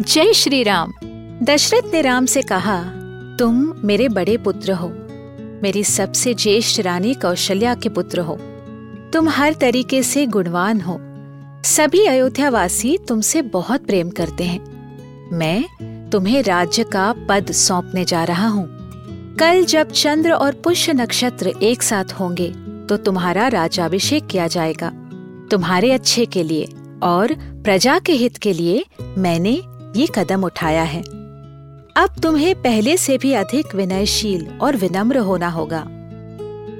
जय श्री राम दशरथ ने राम से कहा, तुम मेरे बड़े पुत्र हो। मेरी सबसे ज्येष्ठ रानी कौशल्या के पुत्र हो। तुम हर तरीके से गुणवान हो। सभी अयोध्यावासी तुमसे बहुत प्रेम करते हैं। मैं तुम्हें राज्य का पद सौंपने जा रहा हूँ। कल जब चंद्र और पुष्य नक्षत्र एक साथ होंगे तो तुम्हारा राजाभिषेक किया जाएगा। तुम्हारे अच्छे के लिए और प्रजा के हित के लिए मैंने ये कदम उठाया है। अब तुम्हें पहले से भी अधिक विनयशील और विनम्र होना होगा।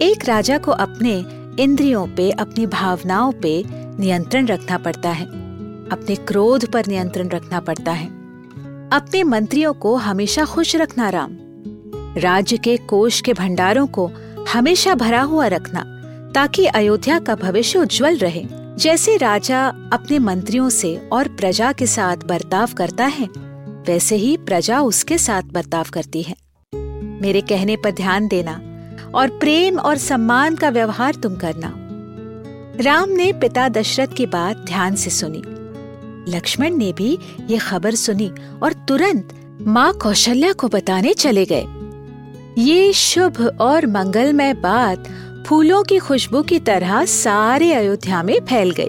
एक राजा को अपने इंद्रियों पे, अपनी भावनाओं पे नियंत्रण रखना पड़ता है। अपने क्रोध पर नियंत्रण रखना पड़ता है। अपने मंत्रियों को हमेशा खुश रखना राम। राज्य के कोष के भंडारों को हमेशा भरा हुआ रखना, ताकि अयोध्या का भविष्य उज्जवल रहे। जैसे राजा अपने मंत्रियों से और प्रजा के साथ बर्ताव करता है, वैसे ही प्रजा उसके साथ बर्ताव करती है। मेरे कहने पर ध्यान देना और प्रेम और सम्मान का व्यवहार तुम करना। राम ने पिता दशरथ की बात ध्यान से सुनी। लक्ष्मण ने भी ये खबर सुनी और तुरंत माँ कौशल्या को बताने चले गए। ये शुभ और मंगलमय बात फूलों की खुशबू की तरह सारे अयोध्या में फैल गई।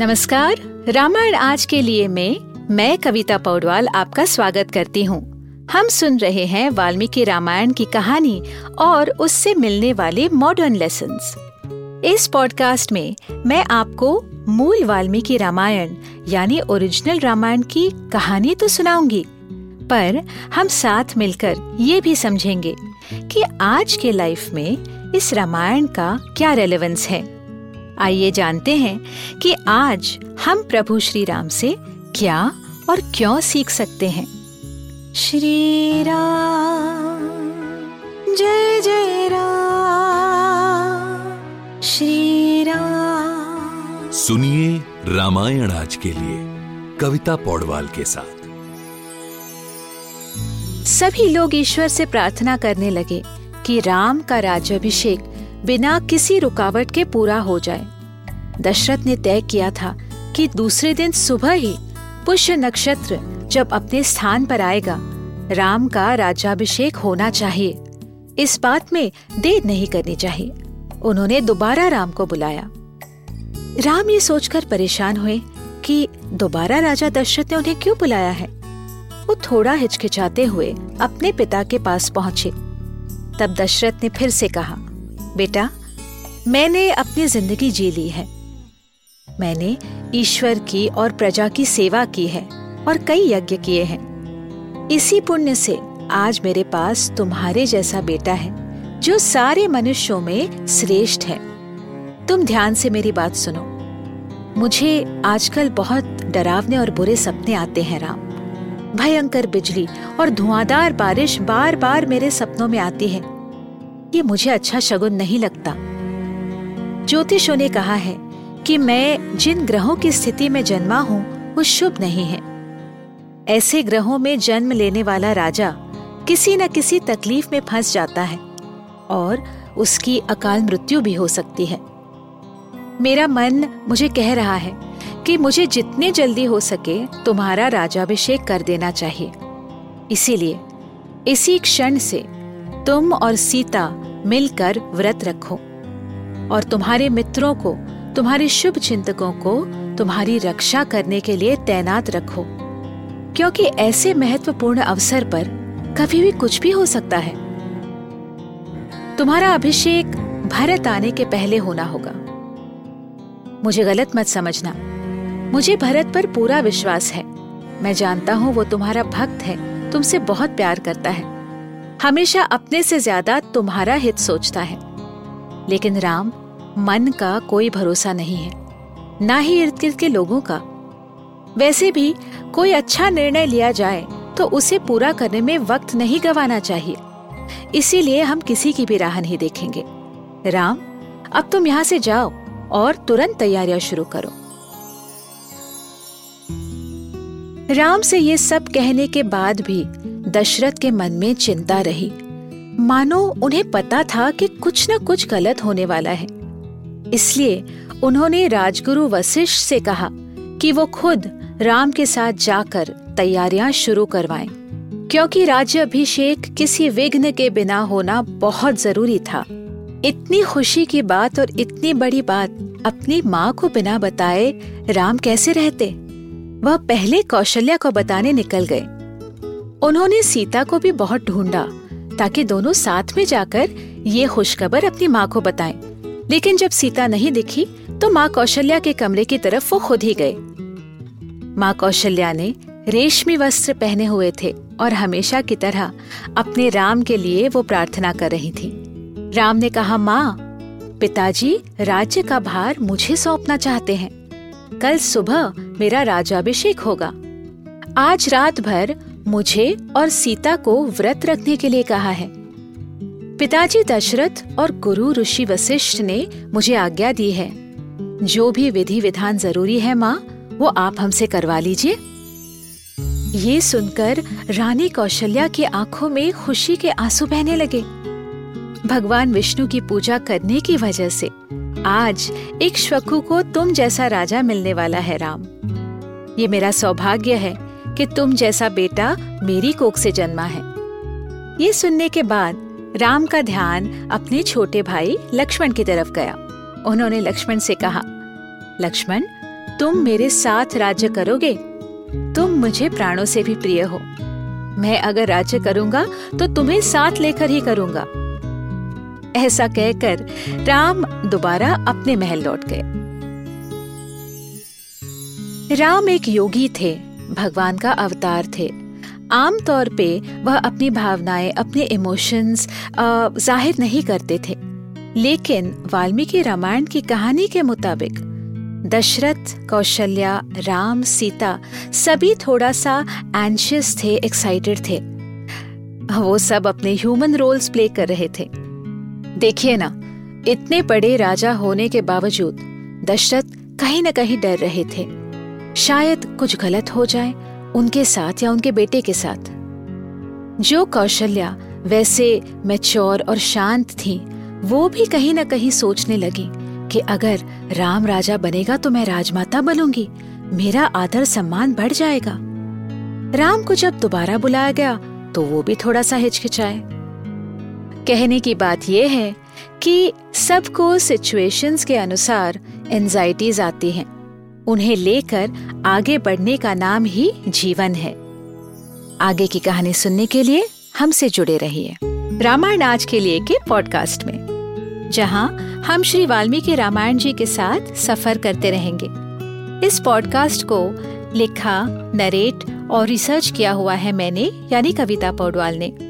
नमस्कार, रामायण आज के लिए में मैं कविता पौडवाल आपका स्वागत करती हूँ। हम सुन रहे हैं वाल्मीकि रामायण की कहानी और उससे मिलने वाले मॉडर्न लेसन इस पॉडकास्ट में मैं आपको मूल वाल्मीकि रामायण, यानी ओरिजिनल रामायण की कहानी तो सुनाऊँगी, पर हम साथ मिलकर ये भी समझेंगे कि आज के लाइफ में इस रामायण का क्या रेलेवेंस है? आइए जानते हैं कि आज हम प्रभु श्री राम से क्या और क्यों सीख सकते हैं। श्री राम जय जय राम। श्री राम सुनिए रामायण आज के लिए कविता पौडवाल के साथ। सभी लोग ईश्वर से प्रार्थना करने लगे। कि राम का राज्याभिषेक बिना किसी रुकावट के पूरा हो जाए। दशरथ ने तय किया था कि दूसरे दिन सुबह ही पुष्य नक्षत्र जब अपने स्थान पर आएगा, राम का राज्याभिषेक होना चाहिए। इस बात में देर नहीं करनी चाहिए। उन्होंने दोबारा राम को बुलाया। राम ये सोचकर परेशान हुए कि दोबारा राजा दशरथ ने उन्हें क्यों बुलाया है? वो थोड़ा हिचकिचाते हुए अपने पिता के पास पहुँचे। तब दशरथ ने फिर से कहा, बेटा, मैंने अपनी ज़िंदगी जी ली है। मैंने ईश्वर की और प्रजा की सेवा की है और कई यज्ञ किए हैं। इसी पुण्य से आज मेरे पास तुम्हारे जैसा बेटा है, जो सारे मनुष्यों में श्रेष्ठ है। तुम ध्यान से मेरी बात सुनो। मुझे आजकल बहुत डरावने और बुरे सपने आते हैं, राम। भयंकर बिजली और धुआंधार बारिश बार बार मेरे सपनों में आती है। ये मुझे अच्छा शगुन नहीं लगता। ज्योतिषों ने कहा है कि मैं जिन ग्रहों की स्थिति में जन्मा हूँ, वो शुभ नहीं है। ऐसे ग्रहों में जन्म लेने वाला राजा किसी न किसी तकलीफ़ में फंस जाता है और उसकी अकाल मृत्यु भी हो सकती है। मेरा मन मुझे कह रहा है कि मुझे जितने जल्दी हो सके तुम्हारा राजाभिषेक कर देना चाहिए। इसीलिए, इसी क्षण से तुम और सीता मिलकर व्रत रखो और तुम्हारे मित्रों को, तुम्हारे शुभ चिंतकों को तुम्हारी रक्षा करने के लिए तैनात रखो। क्योंकि ऐसे महत्वपूर्ण अवसर पर कभी भी कुछ भी हो सकता है। तुम्हारा अभिषेक भरत आने के पहले होना होगा। मुझे गलत मत समझना। मुझे भरत पर पूरा विश्वास है। मैं जानता हूँ वो तुम्हारा भक्त है, तुमसे बहुत प्यार करता है। हमेशा अपने से ज़्यादा तुम्हारा हित सोचता है। लेकिन राम, मन का कोई भरोसा नहीं है, ना ही इर्द गिर्द के लोगों का। वैसे भी कोई अच्छा निर्णय लिया जाए तो उसे पूरा करने में वक्त नहीं गवाना चाहिए। इसीलिए हम किसी की भी राह नहीं देखेंगे। राम, अब तुम यहाँ से जाओ और तुरंत तैयारियाँ शुरू करो। राम से ये सब कहने के बाद भी दशरथ के मन में चिंता रही। मानो उन्हें पता था कि कुछ न कुछ गलत होने वाला है। इसलिए उन्होंने राजगुरु वशिष्ठ से कहा कि वो खुद राम के साथ जाकर तैयारियाँ शुरू करवाएँ, क्योंकि राज्य अभिषेक किसी विघ्न के बिना होना बहुत ज़रूरी था। इतनी खुशी की बात और इतनी बड़ी बात अपनी माँ को बिना बताए राम कैसे रहते? वह पहले कौशल्या को बताने निकल गए। उन्होंने सीता को भी बहुत ढूंढा, ताकि दोनों साथ में जाकर ये खुशखबर अपनी माँ को बताएँ। लेकिन जब सीता नहीं दिखी तो माँ कौशल्या के कमरे की तरफ़ वो खुद ही गए। माँ कौशल्या ने रेशमी वस्त्र पहने हुए थे और हमेशा की तरह अपने राम के लिए वो प्रार्थना कर रही थी। राम ने कहा, माँ, पिताजी, राज्य का भार मुझे सौंपना चाहते हैं। कल सुबह मेरा राजाभिषेक होगा। आज रात भर मुझे और सीता को व्रत रखने के लिए कहा है। पिताजी दशरथ और गुरु ऋषि वशिष्ठ ने मुझे आज्ञा दी है। जो भी विधि विधान ज़रूरी है माँ, वो आप हमसे करवा लीजिए। ये सुनकर रानी कौशल्या की आँखों में खुशी के आँसू बहने लगे। भगवान विष्णु की पूजा करने की वजह से आज एक श्वकु को तुम जैसा राजा मिलने वाला है, राम। ये मेरा सौभाग्य है कि तुम जैसा बेटा मेरी कोख से जन्मा है। ये सुनने के बाद राम का ध्यान अपने छोटे भाई लक्ष्मण की तरफ़ गया। उन्होंने लक्ष्मण से कहा, लक्ष्मण, तुम मेरे साथ राज्य करोगे? तुम मुझे प्राणों से भी प्रिय हो। मैं अगर राज्य करूँगा तो तुम्हें साथ लेकर ही करूँगा। ऐसा कहकर राम दोबारा अपने महल लौट गए। राम एक योगी थे, भगवान का अवतार थे। आमतौर पे वह अपनी भावनाएँ, अपने इमोशंस ज़ाहिर नहीं करते थे। लेकिन वाल्मीकि रामायण की कहानी के मुताबिक दशरथ, कौशल्या, राम, सीता सभी थोड़ा सा एंशियस थे एक्साइटेड थे। वो सब अपने ह्यूमन रोल्स प्ले कर रहे थे। देखिए ना, इतने बड़े राजा होने के बावजूद दशरथ कहीं न कहीं डर रहे थे। शायद कुछ गलत हो जाए उनके साथ या उनके बेटे के साथ। जो कौशल्या वैसे मैच्योर और शांत थी, वो भी कहीं न कहीं सोचने लगी कि अगर राम राजा बनेगा तो मैं राजमाता बनूँगी, मेरा आदर सम्मान बढ़ जाएगा। राम को जब दोबारा बुलाया गया तो वो भी थोड़ा सा हिचकिचाए। कहने की बात यह है कि सबको सिचुएशंस के अनुसार एंजाइटीज आती हैं। उन्हें लेकर आगे बढ़ने का नाम ही जीवन है। आगे की कहानी सुनने के लिए हमसे जुड़े रहिए रामायण आज के लिए के पॉडकास्ट में, जहाँ हम श्री वाल्मीकि रामायण जी के साथ सफ़र करते रहेंगे। इस पॉडकास्ट को लिखा नरेट और रिसर्च किया हुआ है मैंने, यानी कविता पौडवाल ने।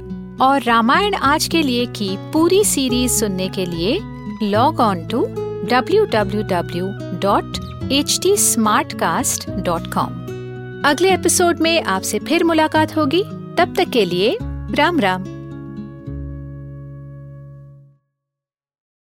और रामायण आज के लिए की पूरी सीरीज़ सुनने के लिए log on to W W W dot H T अगले एपिसोड में आपसे फिर मुलाकात होगी। तब तक के लिए राम राम।